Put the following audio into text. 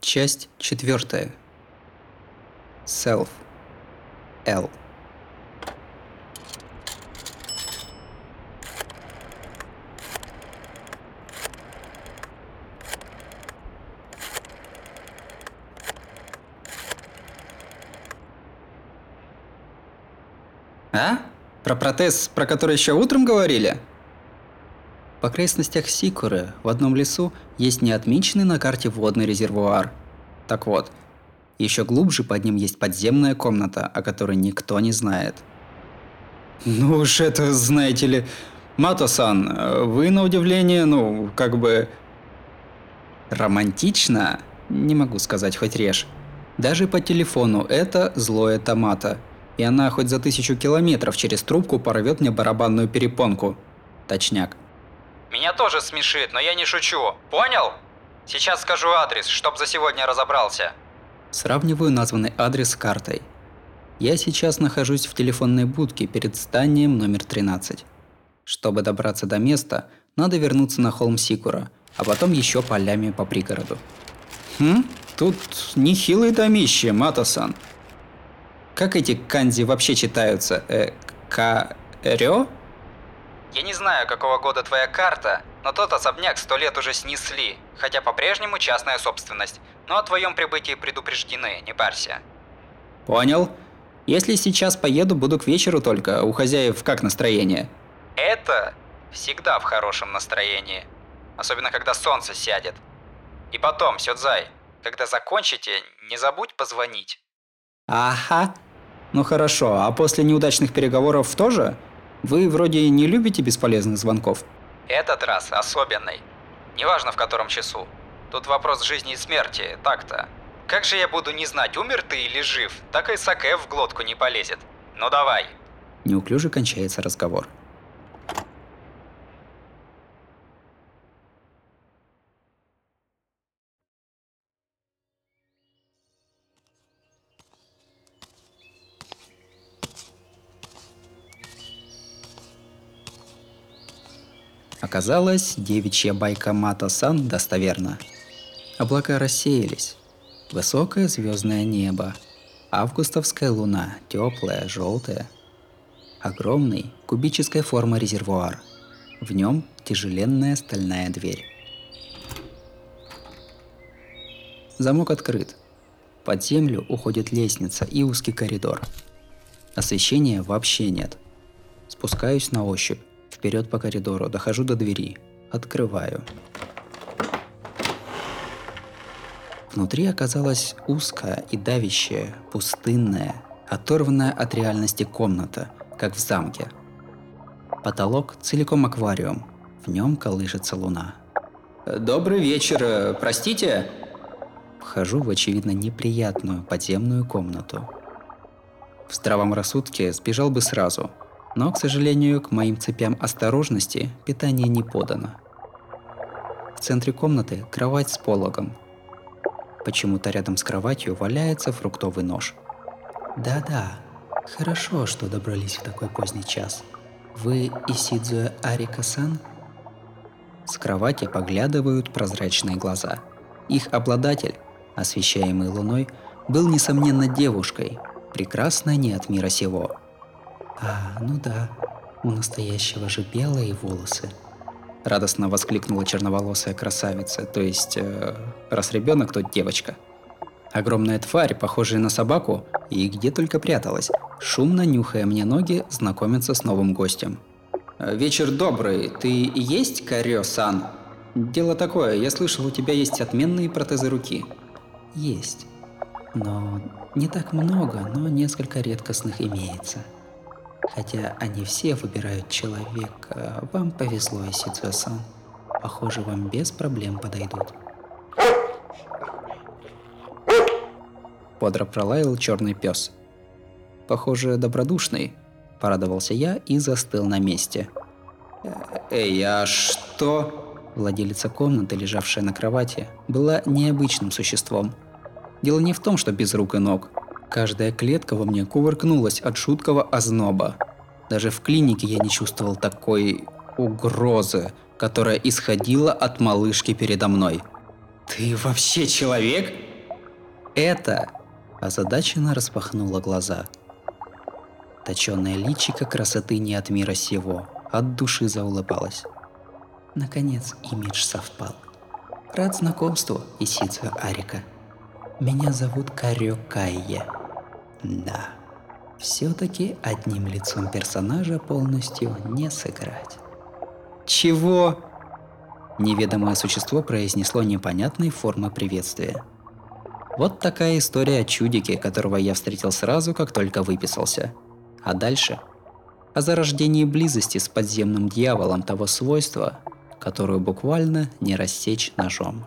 Часть четвертая. Self. L. А? Про протез, про который еще утром говорили? В окрестностях Сикуры в одном лесу есть неотмеченный на карте водный резервуар. Так вот, еще глубже под ним есть подземная комната, о которой никто не знает. Ну уж это, знаете ли, Мато-сан, вы на удивление, ну, как бы... Романтично? Не могу сказать, хоть режь. Даже по телефону это злое томата. И она хоть за тысячу километров через трубку порвет мне барабанную перепонку. Точняк. Меня тоже смешит, но я не шучу. Понял? Сейчас скажу адрес, чтоб за сегодня разобрался. Сравниваю названный адрес с картой. Я сейчас нахожусь в телефонной будке перед зданием номер 13. Чтобы добраться до места, надо вернуться на холм Сикура, а потом еще полями по пригороду. Хм, тут нехилые домище, Матосан. Как эти канзи вообще читаются? Э, Карё? Я не знаю, какого года твоя карта, но тот особняк сто лет уже снесли, хотя по-прежнему частная собственность. Но о твоем прибытии предупреждены, не парься. Понял. Если сейчас поеду, буду к вечеру только. У хозяев как настроение? Это всегда в хорошем настроении. Особенно, когда солнце сядет. И потом, Сёдзай, когда закончите, не забудь позвонить. Ага. Ну хорошо, а после неудачных переговоров тоже? Вы вроде не любите бесполезных звонков. Этот раз особенный. Неважно в котором часу. Тут вопрос жизни и смерти, так-то. Как же я буду не знать, умер ты или жив? Так и саке в глотку не полезет. Ну давай. Неуклюже кончается разговор. Оказалось, девичья байка Мата-сан достоверна. Облака рассеялись. Высокое звездное небо. Августовская луна, теплая, желтая. Огромный, кубической формы резервуар. В нем тяжеленная стальная дверь. Замок открыт. Под землю уходит лестница и узкий коридор. Освещения вообще нет. Спускаюсь на ощупь. Вперед по коридору, дохожу до двери. Открываю. Внутри оказалась узкая и давящая, пустынная, оторванная от реальности комната, как в замке. Потолок целиком аквариум, в нем колышется луна. «Добрый вечер, простите?» Вхожу в очевидно неприятную подземную комнату. В здравом рассудке сбежал бы сразу – но, к сожалению, к моим цепям осторожности питание не подано. В центре комнаты кровать с пологом. Почему-то рядом с кроватью валяется фруктовый нож. Да-да, хорошо, что добрались в такой поздний час. Вы Исидзуэ Арика-сан? С кровати поглядывают прозрачные глаза. Их обладатель, освещаемый луной, был, несомненно, девушкой, прекрасной не от мира сего – «А, ну да, у настоящего же белые волосы», — радостно воскликнула черноволосая красавица, то есть, э, раз ребенок, то девочка. Огромная тварь, похожая на собаку, и где только пряталась, шумно нюхая мне ноги, знакомится с новым гостем. «Э, «Вечер добрый, ты и есть Карё-сан?» «Дело такое, я слышал, у тебя есть отменные протезы руки». «Есть. Но не так много, но несколько редкостных имеется», Хотя они все выбирают человека, вам повезло, Исидзуэ-сан. Похоже, вам без проблем подойдут. Бодро пролаял черный пес. Похоже, добродушный, порадовался я и застыл на месте. Эй, а что? Владелица комнаты, лежавшая на кровати, была необычным существом. Дело не в том, что без рук и ног, Каждая клетка во мне кувыркнулась от шуткого озноба. Даже в клинике я не чувствовал такой угрозы, которая исходила от малышки передо мной. «Ты вообще человек?» Это озадаченно распахнула глаза. Точёное личико красоты не от мира сего, от души заулыбалась. Наконец имидж совпал. Рад знакомству, Исица Арика. Меня зовут Карё Кайе. Да, все-таки одним лицом персонажа полностью не сыграть. Чего? Неведомое существо произнесло непонятной формы приветствия. Вот такая история о чудике, которого я встретил сразу, как только выписался. А дальше? О зарождении близости с подземным дьяволом того свойства, которую буквально не рассечь ножом.